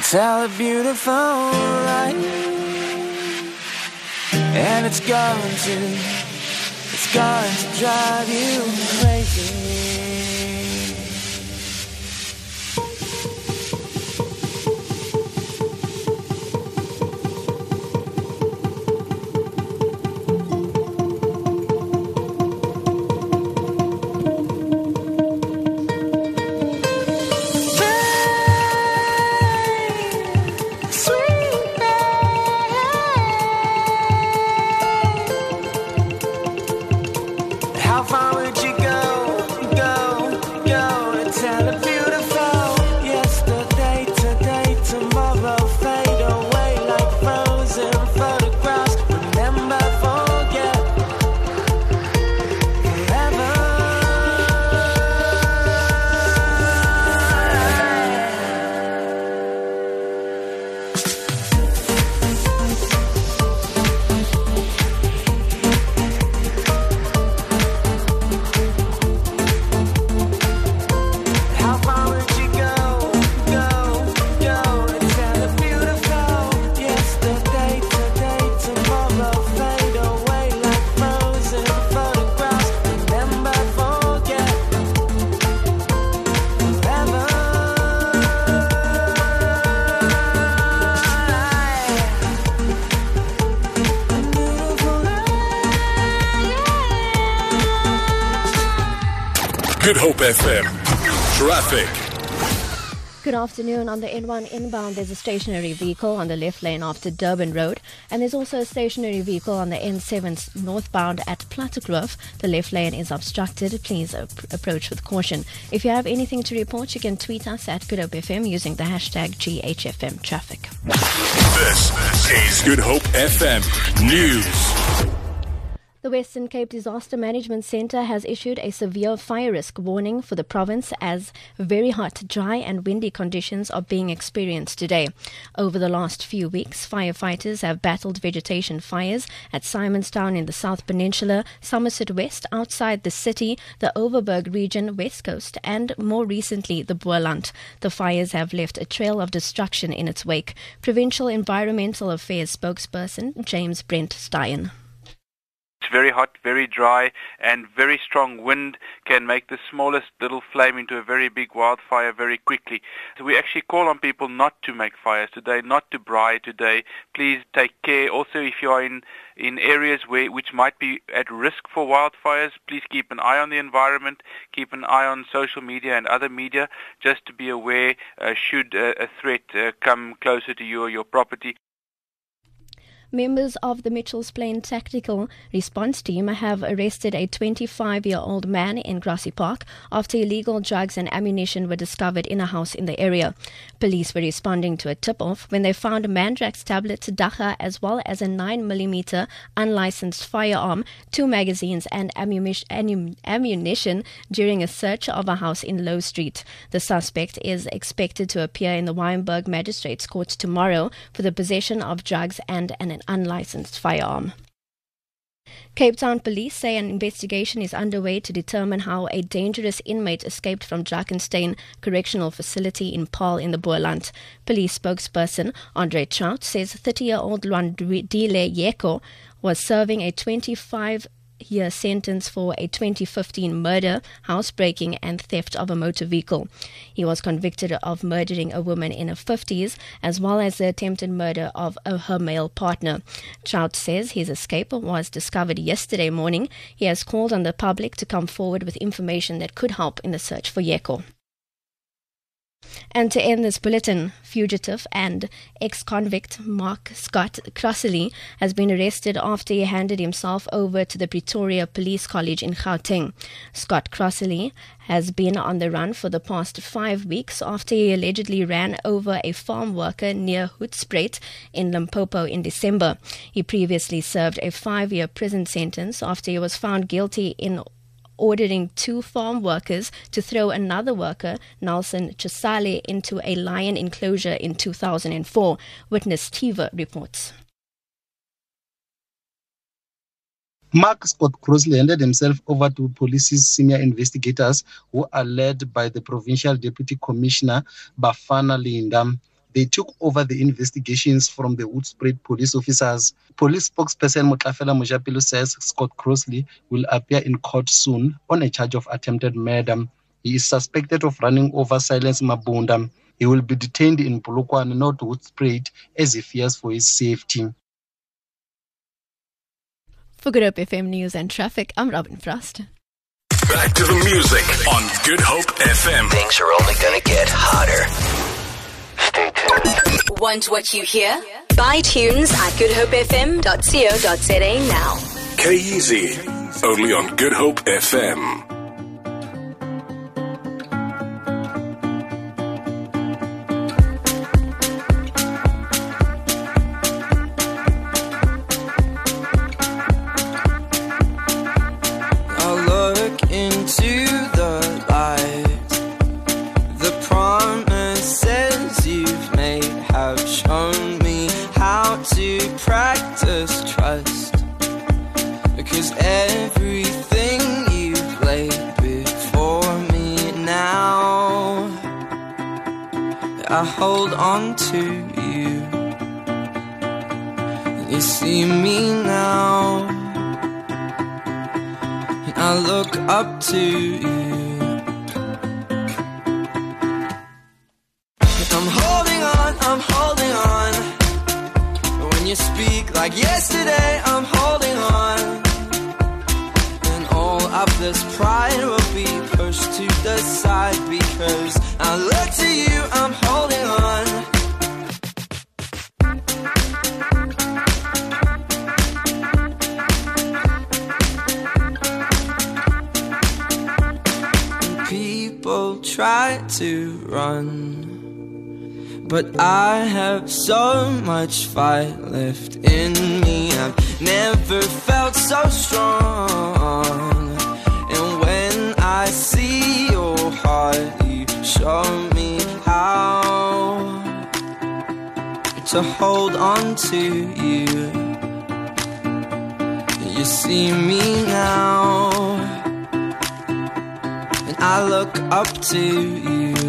You tell a beautiful lie, and it's going to, it's going to drive you crazy. FM. Traffic. Good afternoon. On the N1 inbound, there's a stationary vehicle on the left lane after Durban Road, and there's also a stationary vehicle on the N7 northbound at Plattekloof. The left lane is obstructed. Please ap- approach with caution. If you have anything to report, you can tweet us at Good Hope FM using the hashtag GHFM Traffic. This is Good Hope FM News. The Western Cape Disaster Management Centre has issued a severe fire risk warning for the province as very hot, dry, and windy conditions are being experienced today. Over the last few weeks, firefighters have battled vegetation fires at Simonstown in the South Peninsula, Somerset West outside the city, the Overberg region, West Coast, and more recently the Boland. The fires have left a trail of destruction in its wake. Provincial Environmental Affairs spokesperson James Brent Styan very hot, very dry, and very strong wind can make the smallest little flame into a very big wildfire very quickly. So we actually call on people not to make fires today, not to braai today. Please take care. Also, if you are in in areas where which might be at risk for wildfires, please keep an eye on the environment, keep an eye on social media and other media, just to be aware uh, should uh, a threat uh, come closer to you or your property. Members of the Mitchell's Plain Tactical Response Team have arrested a 25 year old man in Grassy Park after illegal drugs and ammunition were discovered in a house in the area. Police were responding to a tip off when they found Mandrax tablets, dagga, as well as a 9mm unlicensed firearm, two magazines, and ammunition during a search of a house in Low Street. The suspect is expected to appear in the Wynberg Magistrates Court tomorrow for the possession of drugs and an an unlicensed firearm. Cape Town police say an investigation is underway to determine how a dangerous inmate escaped from Drakenstein Correctional Facility in Paarl in the Boland. Police spokesperson Andre Trout says 30 year old Luandile Yeko was serving a 25 year sentence for a 2015 murder, housebreaking, and theft of a motor vehicle. He was convicted of murdering a woman in her 50s as well as the attempted murder of a, her male partner. Trout says his escape was discovered yesterday morning. He has called on the public to come forward with information that could help in the search for Yeko. And to end this bulletin, fugitive and ex convict Mark Scott Crossley has been arrested after he handed himself over to the Pretoria Police College in Gauteng. Scott Crossley has been on the run for the past five weeks after he allegedly ran over a farm worker near Hoedspruit in Limpopo in December. He previously served a five year prison sentence after he was found guilty in ordering two farm workers to throw another worker, Nelson Chisale, into a lion enclosure in 2004. Witness Tiva reports. Mark Scott Crossley handed himself over to police's senior investigators who are led by the provincial deputy commissioner Bafana Linda. They took over the investigations from the Hoedspruit police officers. Police spokesperson Motlafela Mojapelo says Scott Crossley will appear in court soon on a charge of attempted murder. He is suspected of running over Silence Mabunda. He will be detained in Polokwane, not Hoedspruit, as he fears for his safety. For Good Hope FM News and Traffic, I'm Robin Frost. Back to the music on Good Hope FM. Things are only gonna get hotter. Want what you hear? Buy tunes at goodhopefm.co.za now. K-Easy. Only on Good Hope FM. Trust. Because everything you've laid before me now, I hold on to you. You see me now. And I look up to you. Like yesterday, I'm holding on. And all of this pride will be pushed to the side because I look to you, I'm holding on. People try to run, but I have so much fight left in me. I've never felt so strong. And when I see your heart, you show me how to hold on to you. You see me now and I look up to you.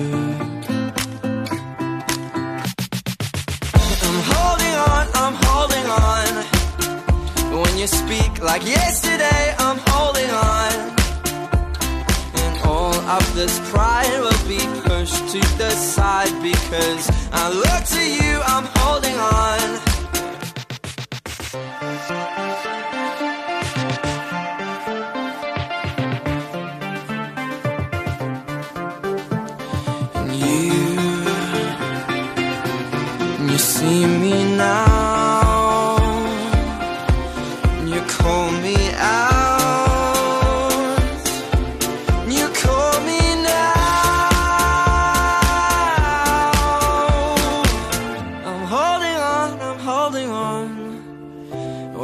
You speak like yesterday, I'm holding on. And all of this pride will be pushed to the side because I look to you, I'm holding on. And you, you see me now,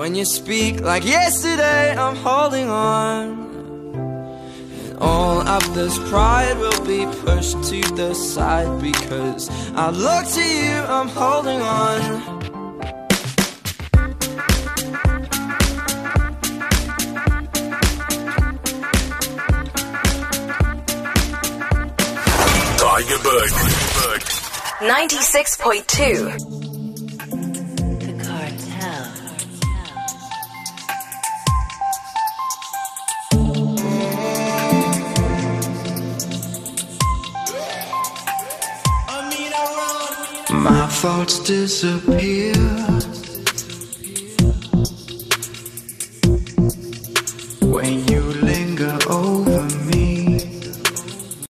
When you speak like yesterday, I'm holding on. And All of this pride will be pushed to the side because I look to you, I'm holding on. Tiger Bird. 96.2. My thoughts disappear